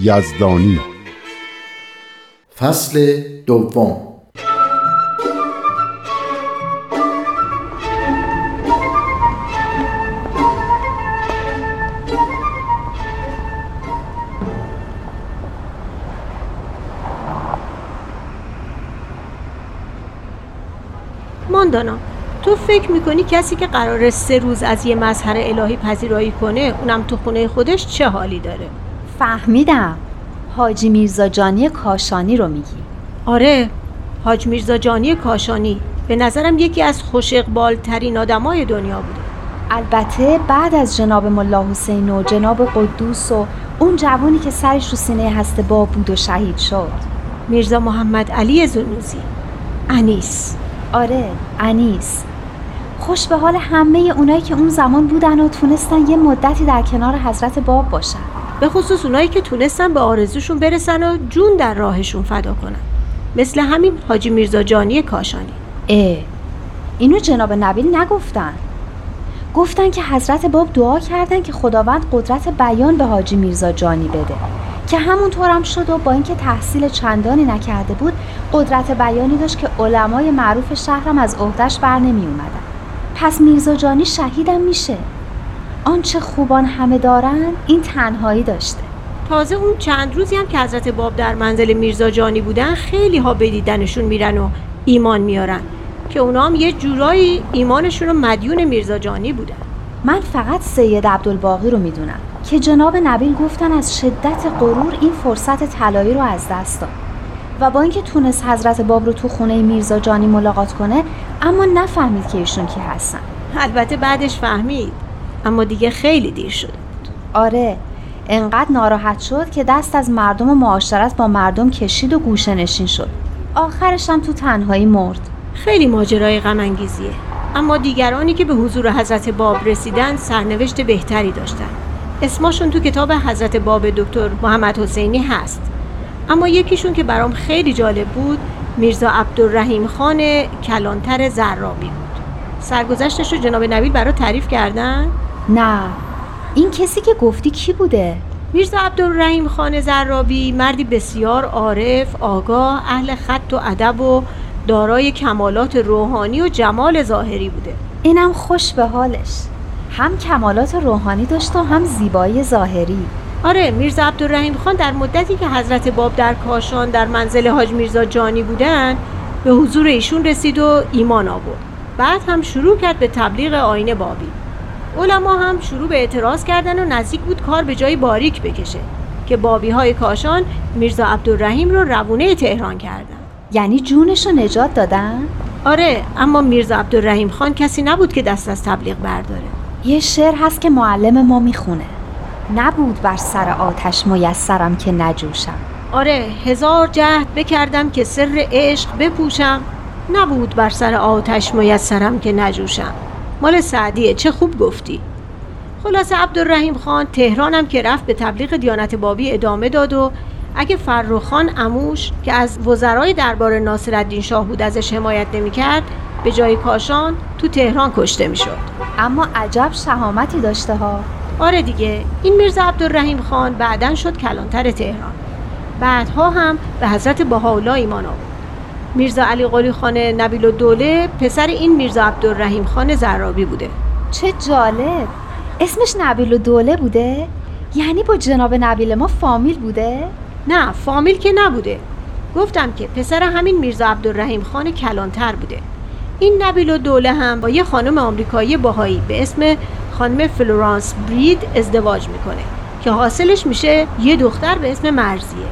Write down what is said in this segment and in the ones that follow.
یزدانی. فصل دوم. ماندانا تو فکر می‌کنی کسی که قرار سه روز از یه مظهر الهی پذیرایی کنه اونم تو خونه خودش چه حالی داره؟ فهمیدم. حاجی میرزا جانی کاشانی رو میگی. آره حاج میرزا جانی کاشانی. به نظرم یکی از خوش ترین آدمای دنیا بوده. البته بعد از جناب ملا حسین و جناب قدوس و اون جوانی که سرش رو سینه هسته با بود و شهید شد. میرزا محمد علی زنوزی. انیس. آره انیس. خوش به حال همه اونایی که اون زمان بودن و تونستن یه مدتی در کنار حضرت باب باشن. به خصوص اونایی که تونستن به آرزوشون برسن و جون در راهشون فدا کنن. مثل همین حاجی میرزا جانی کاشانی. اه اینو جناب نبیل نگفتن. گفتن که حضرت باب دعا کردن که خداوند قدرت بیان به حاجی میرزا جانی بده. که همونطور هم شد و با اینکه تحصیل چندانی نکرده بود قدرت بیانی داشت که علمای معروف شهرم از عهدهش بر نمی اومدن. پس میرزا جانی شهیدم میشه. آنچه خوبان همه دارن این تنهایی داشته. تازه اون چند روزی هم که حضرت باب در منزل میرزا جانی بودن خیلی ها به دیدنشون میرن و ایمان میارن. که اونا هم یه جورایی ایمانشون رو مدیون میرزا جانی بودن. من فقط سید عبدالباقی رو می‌دونم که جناب نبیل گفتن از شدت غرور این فرصت طلایی رو از دست داد. و با اینکه تونست حضرت باب رو تو خونه میرزا جانی ملاقات کنه اما نفهمید که ایشون کی هستن. البته بعدش فهمید. اما دیگه خیلی دیر شده بود آره انقدر ناراحت شد که دست از مردم و معاشرت با مردم کشید و گوشه نشین شد. آخرش هم تو تنهایی مرد. خیلی ماجرای غم اما دیگرانی که به حضور حضرت باب رسیدن سرنوشت بهتری داشتن. اسمشون تو کتاب حضرت باب دکتر محمد حسینی هست. اما یکیشون که برام خیلی جالب بود میرزا عبدالرحیم خان کلانتر زرابی بود. سرگذشتش رو جناب نبیل برای تعریف کردن؟ نه. این کسی که گفتی کی بوده؟ میرزا عبدالرحیم خان زرابی مردی بسیار عارف، آگاه، اهل خط و ادب و دارای کمالات روحانی و جمال ظاهری بوده. اینم خوش به حالش. هم کمالات روحانی داشت و هم زیبایی ظاهری. آره میرزا عبدالرحیم خان در مدتی که حضرت باب در کاشان در منزل حاج میرزا جانی بودن به حضور ایشون رسید و ایمان آورد. بعد هم شروع کرد به تبلیغ آین بابی. علما هم شروع به اعتراض کردن و نزدیک بود کار به جای باریک بکشه که بابی های کاشان میرزا عبدالرحیم رو روونه تهران کردن. یعنی جونش رو نجات دادن؟ آره اما میرزا عبدالرحیم خان کسی نبود که دست از تبلیغ برداره. یه شعر هست که معلم ما می‌خونه. نبود بر سر آتش میسرم که نجوشم. آره هزار جهد بکردم که سر عشق بپوشم. نبود بر سر آتش میسرم که نجوشم. مال سعدیه چه خوب گفتی. خلاصه عبدالرحیم خان تهرانم که رفت به تبلیغ دیانت بابی ادامه داد و اگه فرخان اموش که از وزرای دربار ناصرالدین شاه بود ازش حمایت نمی‌کرد به جای کاشان تو تهران کشته می‌شد. اما عجب شهامتی داشته ها. آره دیگه این میرزا عبدالرحیم خان بعدا شد کلانتر تهران. بعدها هم به حضرت بهاءالله ایمان آورد. میرزا علی قلی خان نبیل و دوله پسر این میرزا عبدالرحیم خان زرابی بوده. چه جالب. اسمش نبیل و دوله بوده؟ یعنی با جناب نبیل ما فامیل بوده؟ نه فامیل که نبوده. گفتم که پسر همین میرزا عبدالرحیم خان کلانتر بوده. این نبیل و دوله هم با یه خانم آمریکایی باهایی به اسم خانم فلورانس برید ازدواج می‌کنه که حاصلش میشه یه دختر به اسم مرزیه.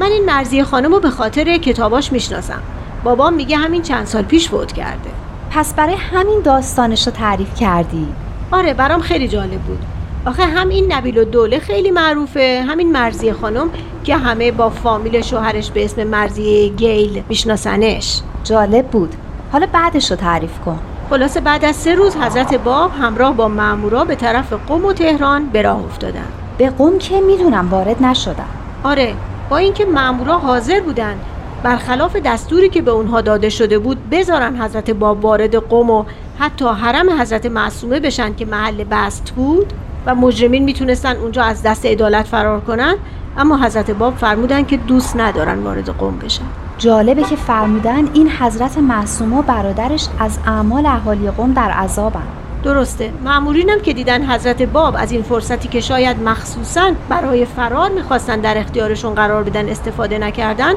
من این مرزیه خانم رو به خاطر کتاباش می‌شناسم. بابام میگه همین چند سال پیش فوت کرده. پس برای همین داستانش رو تعریف کردی؟ آره برام خیلی جالب بود. آخه هم این نبیل و دوله خیلی معروفه همین مرزی خانم که همه با فامیل شوهرش به اسم مرزی گیل میشناسنش. جالب بود. حالا بعدش رو تعریف کن. خلاصه بعد از سه روز حضرت باب همراه با مامورا به طرف قم و تهران به راه افتادن. به قوم که می‌دونم وارد نشدم آره اینکه مامورا حاضر بودن برخلاف دستوری که به اونها داده شده بود بذارن حضرت باب وارد قم و حتی حرم حضرت معصومه بشن که محل بست بود و مجرمین می‌تونستن اونجا از دست عدالت فرار کنن اما حضرت باب فرمودن که دوست ندارن وارد قوم بشن. جالبه که فرمودن این حضرت معصوم و برادرش از اعمال اهالی قوم در عذابن. درسته معمولینم که دیدن حضرت باب از این فرصتی که شاید مخصوصا برای فرار می‌خواستن در اختیارشون قرار بدن استفاده نکردن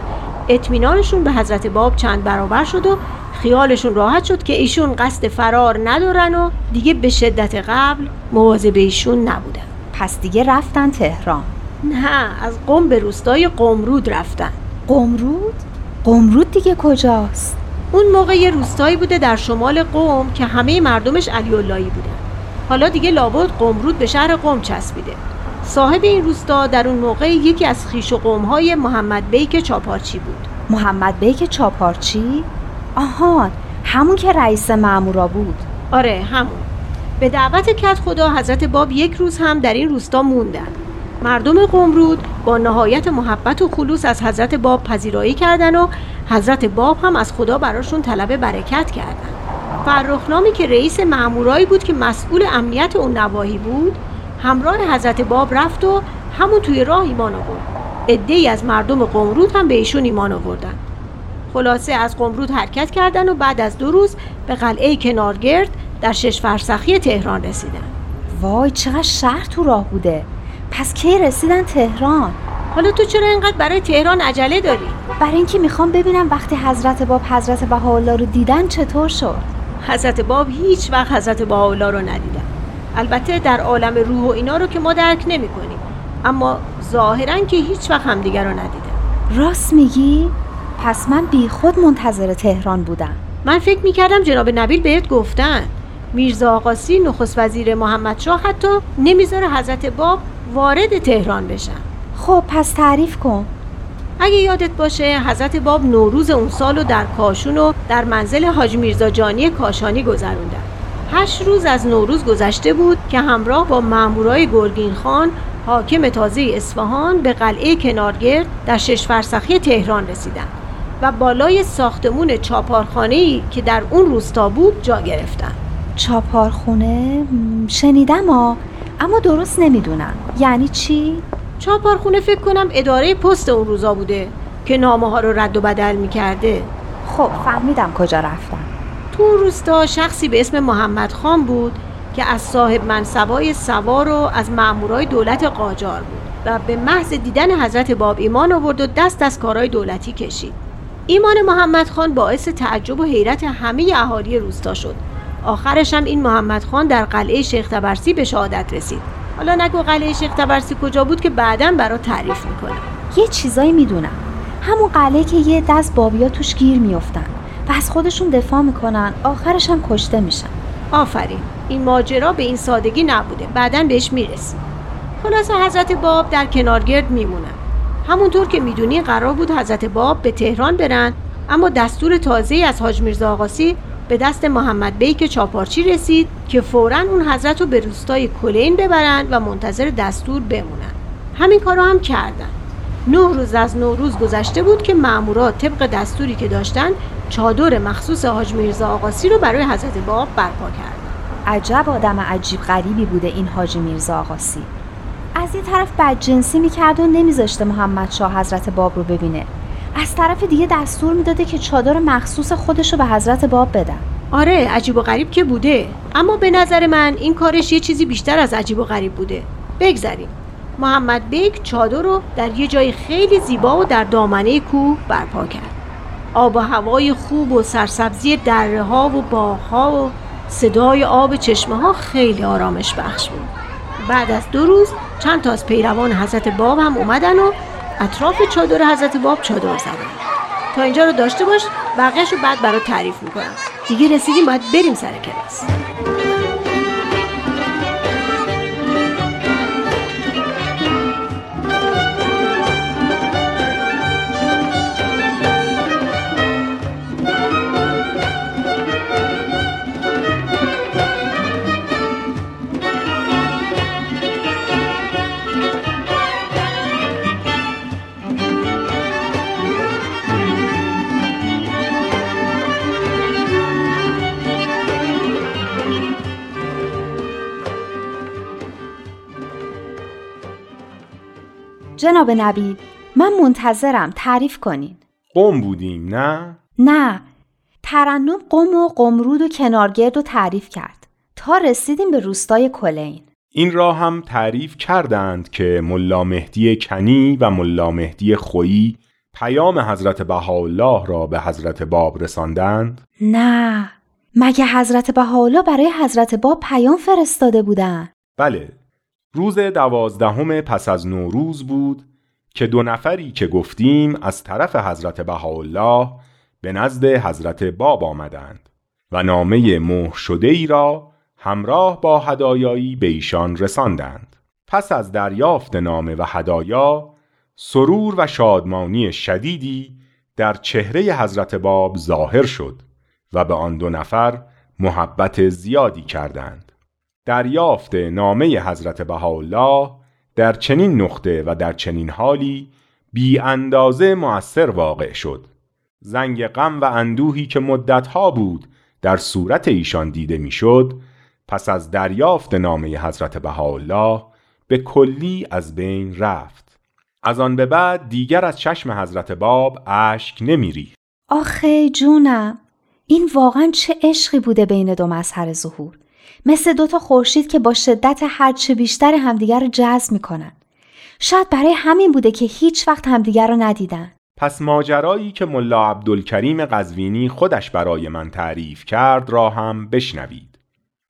اطمینانشون به حضرت باب چند برابر شد و خیالشون راحت شد که ایشون قصد فرار ندارن و دیگه به شدت قبل مواظب ایشون نبودن پس دیگه رفتن تهران نه از قم به روستای قمرود رفتن قمرود؟ قمرود دیگه کجاست؟ اون موقع یه روستایی بوده در شمال قم که همه مردمش علی اللهی بودن. حالا دیگه لابد قمرود به شهر قم چسبیده. صاحب این روستا در اون موقع یکی از خیش و قومهای محمد بیک چاپارچی بود. محمد بیک چاپارچی؟ آهان همون که رئیس مامورا بود. آره همون. به دعوت کت خدا حضرت باب یک روز هم در این روستا موندن. مردم قمرود با نهایت محبت و خلوص از حضرت باب پذیرایی کردن و حضرت باب هم از خدا براشون طلب برکت کردن. فرخنامی که رئیس مامورایی بود که مسئول امنیت اون نواحی بود همراه حضرت باب رفت و همون توی راه ایمان آورد. عدهای از مردم قمرود هم به ایشون ایمان آوردن. خلاصه از قمرود حرکت کردن و بعد از دو روز به قلعه کنارگرد در شش فرسخی تهران رسیدن. وای چقدر شهر تو راه بوده. پس کی رسیدن تهران؟ حالا تو چرا اینقدر برای تهران عجله داری؟ برای اینکه می‌خوام ببینم وقتی حضرت باب حضرت بهاءالله رو دیدن چطور شد؟ حضرت باب هیچ وقت حضرت بهاءالله رو ندیدن. البته در عالم روح و اینا رو که ما درک نمی کنیم اما ظاهرا که هیچ وقت همدیگر رو ندیدن. راست میگی؟ پس من بی خود منتظر تهران بودم. من فکر می‌کردم جناب نبیل بهت گفتن. میرزا آقاسی نخست وزیر محمد شاه حتی نمی‌ذاره حضرت باب وارد تهران بشن. خب پس تعریف کن. اگه یادت باشه حضرت باب نوروز اون سال در کاشون و در منزل حاج میرزا جانی کاشانی گذروندن. هشت روز از نوروز گذشته بود که همراه با مامورای گرگین خان حاکم تازه اصفهان به قلعه کنارگرد در شش فرسخی تهران رسیدن و بالای ساختمون چاپارخانه‌ای که در اون روستا بود جا گرفتن. چاپارخونه؟ شنیدم ها. اما درست نمی‌دونم. یعنی چی؟ چاپارخونه فکر کنم اداره پست اون روزا بوده که نامه ها رو رد و بدل می‌کرده. خب فهمیدم کجا رفتم. تو اون روستا شخصی به اسم محمد خان بود که از صاحب منصبای سوار و از مامورای دولت قاجار بود و به محض دیدن حضرت باب ایمان آورد و دست از کارهای دولتی کشید. ایمان محمد خان باعث تعجب و حیرت همه اهالی روستا شد. آخرش هم این محمد خان در قلعه شیخ تبرسی به شهادت رسید. حالا نگو قلعه شیخ تبرسی کجا بود که بعدا برات تعریف می‌کنم. یه چیزایی می‌دونم. همون قلعه که یه دست بابیا توش گیر میفتن و از خودشون دفاع می‌کنن آخرش هم کشته میشن. آفرین. این ماجرا به این سادگی نبوده. بعدا بهش می‌رسیم. خلاصه حضرت باب در کنارگرد میمونن. همونطور که می‌دونی قرار بود حضرت باب به تهران برن اما دستور تازه از حاج میرزا آقاسی به دست محمد بیک چاپارچی رسید که فورا اون حضرت رو به روستای کلین ببرن و منتظر دستور بمونن. همین کارو هم کردن. نه روز از نوروز گذشته بود که مامورات طبق دستوری که داشتن چادر مخصوص حاج میرزا آقاسی رو برای حضرت باب برپا کردن. عجب آدم عجیب غریبی بوده این حاج میرزا آقاسی. از یه طرف بدجنسی می‌کرد و نمیذاشته محمد شاه حضرت باب رو ببینه. از طرف دیگه دستور می‌داده که چادر مخصوص خودش رو به حضرت باب بدن. آره عجیب و غریب که بوده. اما به نظر من این کارش یه چیزی بیشتر از عجیب و غریب بوده. بگذریم. محمد بیک چادر رو در یه جای خیلی زیبا و در دامنه کوه برپا کرد. آب و هوای خوب و سرسبزی دره ها و باغ ها و صدای آب چشمه ها خیلی آرامش بخش بود. بعد از دو روز چند تا از پیروان حضرت باب هم اومدن و اطراف چادر حضرت باب چادر زدن. تا اینجا رو داشته باش بقیهش رو بعد برات تعریف می‌کنم. دیگه رسیدیم باید بریم سر کلاس. جناب نبی من منتظرم تعریف کنین قم بودیم نه؟ نه ترنم قم و قمرود و کنارگرد رو تعریف کرد تا رسیدیم به روستای کلین این را هم تعریف کردند که ملا مهدی کنی و ملا مهدی خویی پیام حضرت بهاءالله را به حضرت باب رساندند؟ نه مگه حضرت بهاءالله برای حضرت باب پیام فرستاده بودن بله روز دوازدهم پس از نوروز بود که دو نفری که گفتیم از طرف حضرت بهاءالله به نزد حضرت باب آمدند و نامه مهر شده ای را همراه با هدایایی به ایشان رساندند. پس از دریافت نامه و هدایا سرور و شادمانی شدیدی در چهره حضرت باب ظاهر شد و به آن دو نفر محبت زیادی کردند. دریافت نامه حضرت بهاءالله در چنین نقطه و در چنین حالی بی اندازه مؤثر واقع شد. زنگ غم و اندوهی که مدتها بود در صورت ایشان دیده می‌شد پس از دریافت نامه حضرت بهاءالله به کلی از بین رفت. از آن به بعد دیگر از چشم حضرت باب اشک نمیری آخه جونم این واقعا چه عشقی بوده بین دو مظهر ظهور؟ مثل دوتا خورشید که با شدت هرچه بیشتر همدیگر رو جذب می‌کنن. شاید برای همین بوده که هیچ وقت همدیگر رو ندیدن. پس ماجرایی که ملا عبدالکریم قزوینی خودش برای من تعریف کرد را هم بشنوید.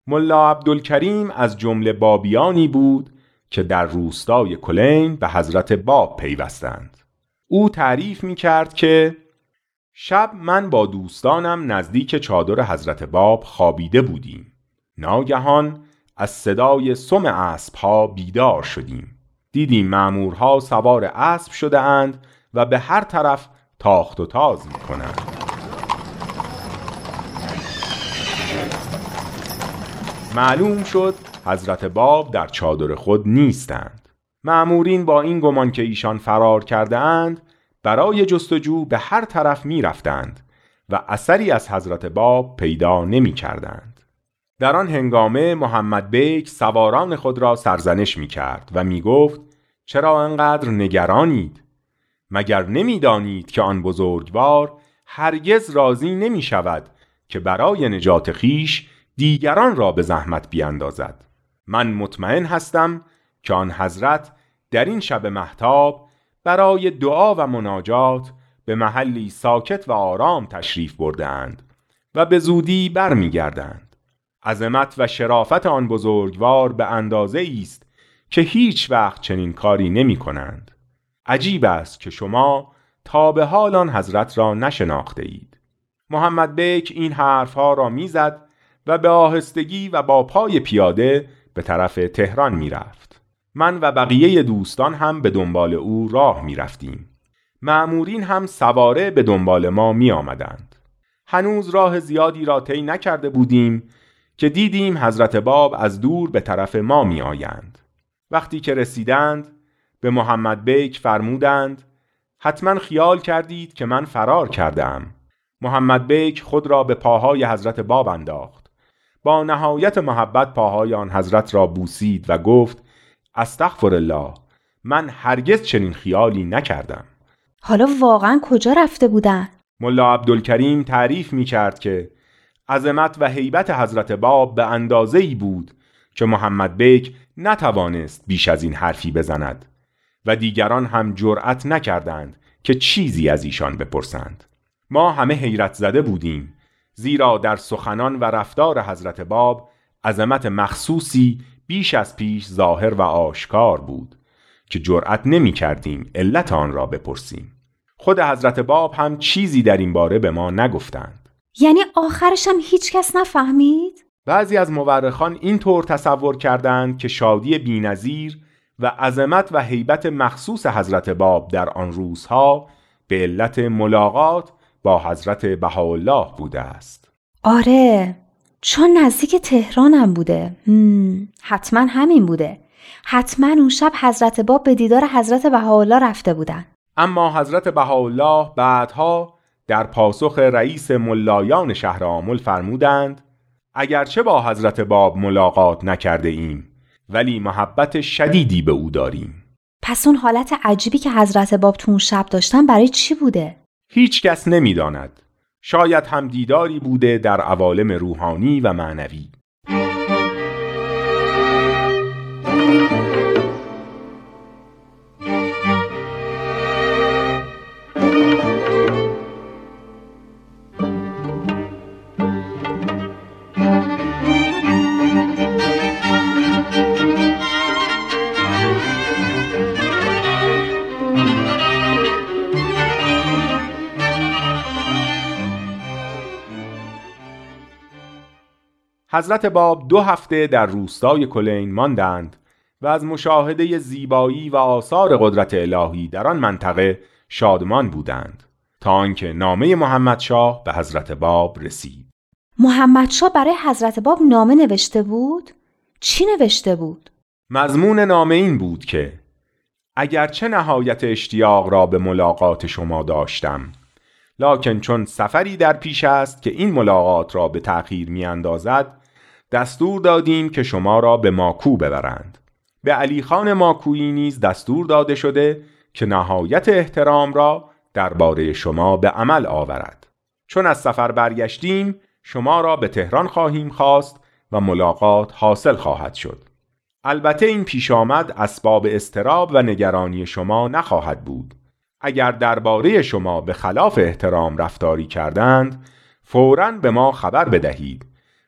ملا عبدالکریم از جمله بابیانی بود که در روستای کلین به حضرت باب پیوستند. او تعریف می کرد که شب من با دوستانم نزدیک چادر حضرت باب خوابیده بودیم. ناگهان از صدای سم اسب ها بیدار شدیم. دیدیم معمورها سوار اسب شده اند و به هر طرف تاخت و تاز می کنند معلوم شد حضرت باب در چادر خود نیستند. معمورین با این گمان که ایشان فرار کرده اند برای جستجو به هر طرف می رفتند و اثری از حضرت باب پیدا نمی کردند. در آن هنگامه محمد بیک سواران خود را سرزنش می کرد و می گفت چرا انقدر نگرانید؟ مگر نمی‌دانید که آن بزرگوار هرگز راضی نمی شود که برای نجات خیش دیگران را به زحمت بیاندازد من مطمئن هستم که آن حضرت در این شب محتاب برای دعا و مناجات به محلی ساکت و آرام تشریف بردند و به زودی برمیگردند. عظمت و شرافت آن بزرگوار به اندازه است که هیچ وقت چنین کاری نمی کنند. عجیب است که شما تا به حال آن حضرت را نشناخته اید. محمد بیک این حرفها را می‌زد و به آهستگی و با پای پیاده به طرف تهران می‌رفت. من و بقیه دوستان هم به دنبال او راه می رفتیم. معمورین هم سواره به دنبال ما می آمدند. هنوز راه زیادی را طی نکرده بودیم که دیدیم حضرت باب از دور به طرف ما می آیند. وقتی که رسیدند به محمد بیک فرمودند حتما خیال کردید که من فرار کردم. محمد بیک خود را به پاهای حضرت باب انداخت. با نهایت محبت پاهای آن حضرت را بوسید و گفت استغفر الله من هرگز چنین خیالی نکردم حالا واقعا کجا رفته بودن؟ ملا عبدالکریم تعریف می کرد که عظمت و هیبت حضرت باب به اندازه ای بود که محمد بیک نتوانست بیش از این حرفی بزند و دیگران هم جرأت نکردند که چیزی از ایشان بپرسند. ما همه حیرت زده بودیم زیرا در سخنان و رفتار حضرت باب عظمت مخصوصی بیش از پیش ظاهر و آشکار بود که جرأت نمی کردیم علت آن را بپرسیم. خود حضرت باب هم چیزی در این باره به ما نگفتند. یعنی آخرش هم هیچ کس نفهمید؟ بعضی از مورخان این طور تصور کردند که شادی بینظیر و عظمت و هیبت مخصوص حضرت باب در آن روزها به علت ملاقات با حضرت بهاءالله بوده است. آره چون نزدیک تهرانم بوده. هم، حتما همین بوده. حتما اون شب حضرت باب به دیدار حضرت بهاءالله رفته بودن. اما حضرت بهاءالله بعدها در پاسخ رئیس ملایان شهر آمل فرمودند اگرچه با حضرت باب ملاقات نکرده ایم ولی محبت شدیدی به او داریم پس اون حالت عجیبی که حضرت باب تو اون شب داشتن برای چی بوده؟ هیچ کس نمی داند. شاید هم دیداری بوده در عوالم روحانی و معنوی حضرت باب دو هفته در روستای کلین ماندند و از مشاهده زیبایی و آثار قدرت الهی در آن منطقه شادمان بودند تا آنکه نامه محمد شاه به حضرت باب رسید محمد شاه برای حضرت باب نامه نوشته بود؟ چی نوشته بود؟ مضمون نامه این بود که اگرچه نهایت اشتیاق را به ملاقات شما داشتم لکن چون سفری در پیش است که این ملاقات را به تأخیر می اندازد دستور دادیم که شما را به ماکو ببرند. به علی خان ماکویی نیز دستور داده شده که نهایت احترام را درباره شما به عمل آورد. چون از سفر برگشتیم شما را به تهران خواهیم خواست و ملاقات حاصل خواهد شد. البته این پیش آمد اسباب استراب و نگرانی شما نخواهد بود. اگر درباره شما به خلاف احترام رفتاری کردند فوراً به ما خبر بدهید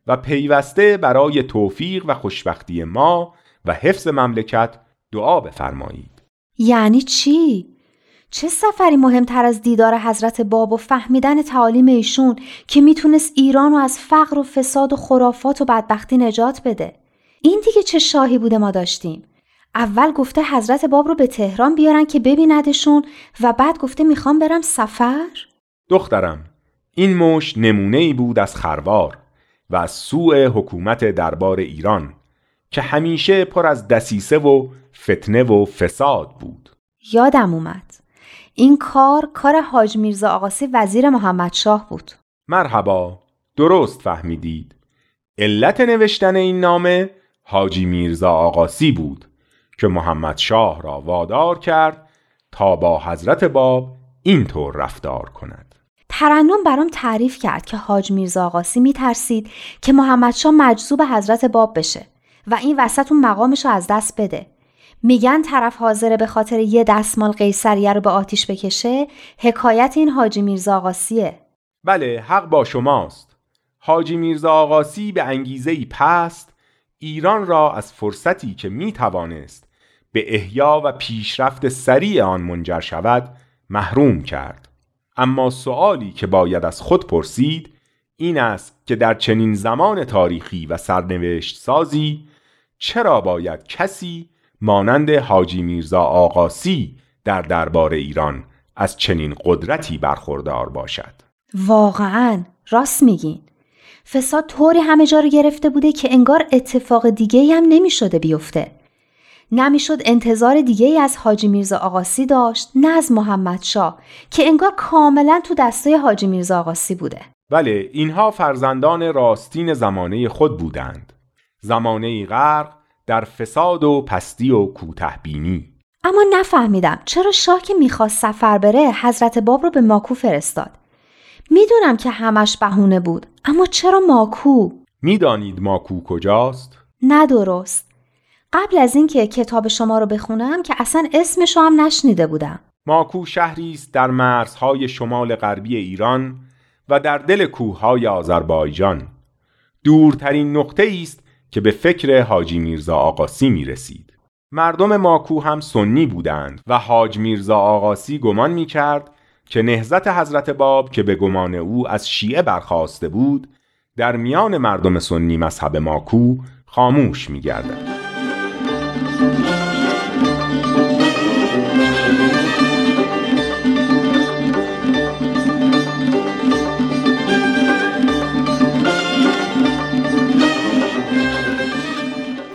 و پیوسته برای توفیق و خوشبختی ما و حفظ مملکت دعا بفرمایید. یعنی چی؟ چه سفری مهمتر از دیدار حضرت باب و فهمیدن تعالیم ایشون که می‌تونست ایران رو از فقر و فساد و خرافات و بدبختی نجات بده؟ این دیگه چه شاهی بوده ما داشتیم؟ اول گفته حضرت باب رو به تهران بیارن که ببیندشون و بعد گفته می‌خوام برم سفر؟ دخترم این مش نمونه ای بود از خروار. و از سوء حکومت دربار ایران که همیشه پر از دسیسه و فتنه و فساد بود. یادم اومد. این کار کار حاج میرزا آقاسی وزیر محمد شاه بود. مرحبا درست فهمیدید. علت نوشتن این نامه حاجی میرزا آقاسی بود که محمد شاه را وادار کرد تا با حضرت باب اینطور رفتار کند. ترنم برام تعریف کرد که حاج میرزا آقاسی میترسید که محمد شاه مجذوب حضرت باب بشه و این وسط اون مقامش رو از دست بده. میگن طرف حاضره به خاطر یه دستمال قیصریه رو به آتیش بکشه حکایت این حاجی میرزا آقاسیه. بله حق با شماست. حاجی میرزا آقاسی به انگیزه پست ایران را از فرصتی که می توانست به احیا و پیشرفت سریع آن منجر شود محروم کرد. اما سوالی که باید از خود پرسید این است که در چنین زمان تاریخی و سرنوشت سازی چرا باید کسی مانند حاجی میرزا آقاسی در دربار ایران از چنین قدرتی برخوردار باشد؟ واقعا راست میگین. فساد طوری همه جا رو گرفته بوده که انگار اتفاق دیگه هم نمی شده بیفته. نمی‌شد انتظار دیگه ای از حاجی میرزا آقاسی داشت نه از محمد شاه که انگار کاملا تو دستای حاجی میرزا آقاسی بوده. بله اینها فرزندان راستین زمانه خود بودند. زمانه غرق در فساد و پستی و کوتهبینی اما نفهمیدم چرا شاه که می‌خواست سفر بره حضرت باب رو به ماکو فرستاد. می‌دونم که همش بهونه بود اما چرا ماکو؟ می‌دانید ماکو کجاست؟ نه درست. قبل از اینکه کتاب شما رو بخونم که اصلا اسمش هم نشنیده بودم. ماکو شهری است در مرزهای شمال غربی ایران و در دل کوههای آذربایجان. دورترین نقطه است که به فکر حاجی میرزا آقاسی می رسید. مردم ماکو هم سنی بودند و حاج میرزا آقاسی گمان می کرد که نهزت حضرت باب که به گمان او از شیعه برخواسته بود در میان مردم سنی مذهب ماکو خاموش می Thank you.